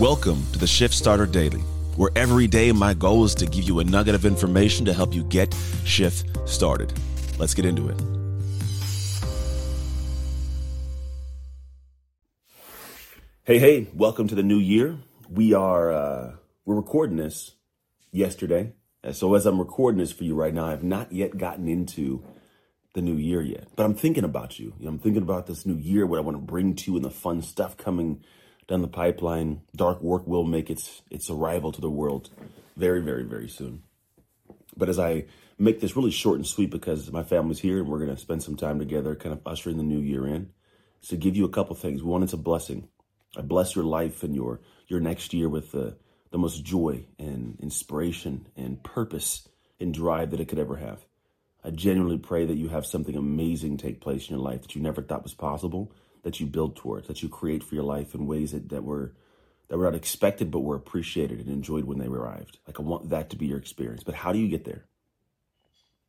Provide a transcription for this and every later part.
Welcome to the Shift Starter Daily, where every day my goal is to give you a nugget of information to help you get shift started. Let's get into it. Hey, hey, welcome to the new year. We are uh we're recording this yesterday. So as I'm recording this for you right now, I've not yet gotten into the new year yet. But I'm thinking about you. you know, I'm thinking about this new year, what I want to bring to you and the fun stuff coming down the pipeline. Dark work will make its its arrival to the world very, very, very soon. But as I make this really short and sweet because my family's here and we're going to spend some time together, kind of ushering the new year in, to give you a couple things. One, it's a blessing. I bless your life and your your next year with the the most joy and inspiration and purpose and drive that it could ever have. I genuinely pray that you have something amazing take place in your life that you never thought was possible that you build towards, that you create for your life in ways that, that were that were not expected but were appreciated and enjoyed when they arrived. Like I want that to be your experience. But how do you get there?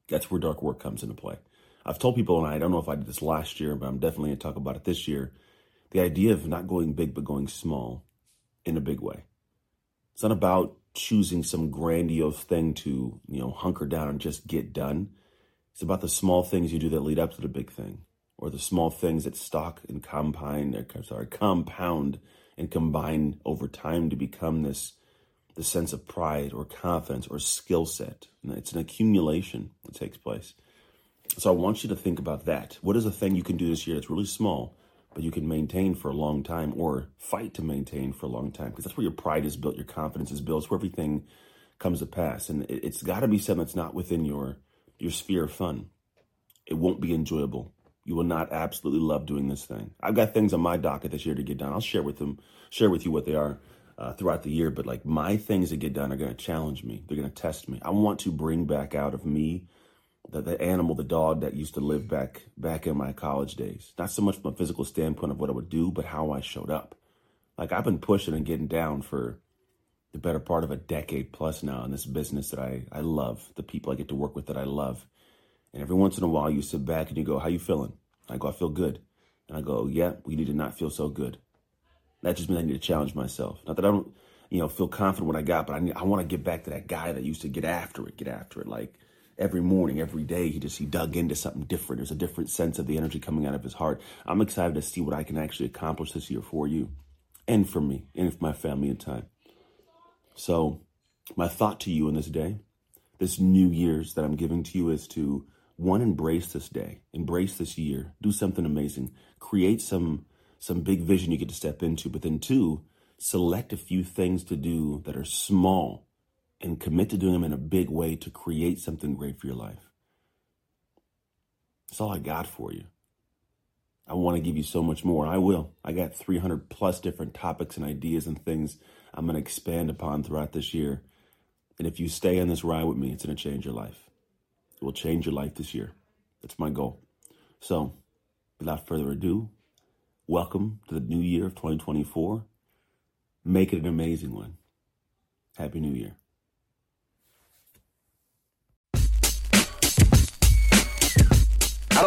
That's where dark work comes into play. I've told people, and I don't know if I did this last year, but I'm definitely to talk about it this year. The idea of not going big, but going small in a big way. It's not about choosing some grandiose thing to, you know, hunker down and just get done. It's about the small things you do that lead up to the big thing or the small things that stock and compound, uh, or, sorry, compound and combine over time to become this, the sense of pride or confidence or skill set. It's an accumulation that takes place. So I want you to think about that. What is a thing you can do this year that's really small, but you can maintain for a long time or fight to maintain for a long time? Because that's where your pride is built, your confidence is built, it's where everything comes to pass. And it, it's got to be something that's not within your your sphere of fun. It won't be enjoyable. You will not absolutely love doing this thing. I've got things on my docket this year to get done. I'll share with them, share with you what they are uh, throughout the year. But like my things that get done are going to challenge me. They're going to test me. I want to bring back out of me the, the animal, the dog that used to live back back in my college days. Not so much from a physical standpoint of what I would do, but how I showed up. Like I've been pushing and getting down for the better part of a decade plus now in this business that I, I love, the people I get to work with that I love. And every once in a while, you sit back and you go, "How you feeling?" I go, "I feel good." And I go, "Yeah, we need to not feel so good." That just means I need to challenge myself. Not that I don't, you know, feel confident what I got, but I need, I want to get back to that guy that used to get after it, get after it. Like every morning, every day, he just he dug into something different. There's a different sense of the energy coming out of his heart. I'm excited to see what I can actually accomplish this year for you, and for me, and for my family in time. So, my thought to you in this day, this New Year's that I'm giving to you is to one embrace this day. Embrace this year. Do something amazing. Create some some big vision you get to step into. But then two select a few things to do that are small and commit to doing them in a big way to create something great for your life. That's all i got for you. I want to give you so much more. I will. I got 300 plus different topics and ideas and things i'm going to expand upon throughout this year. And if you stay on this ride with me it's going to change your life it will change your life this year. That's my goal. So, without further ado, welcome to the new year of 2024. Make it an amazing one. Happy New Year.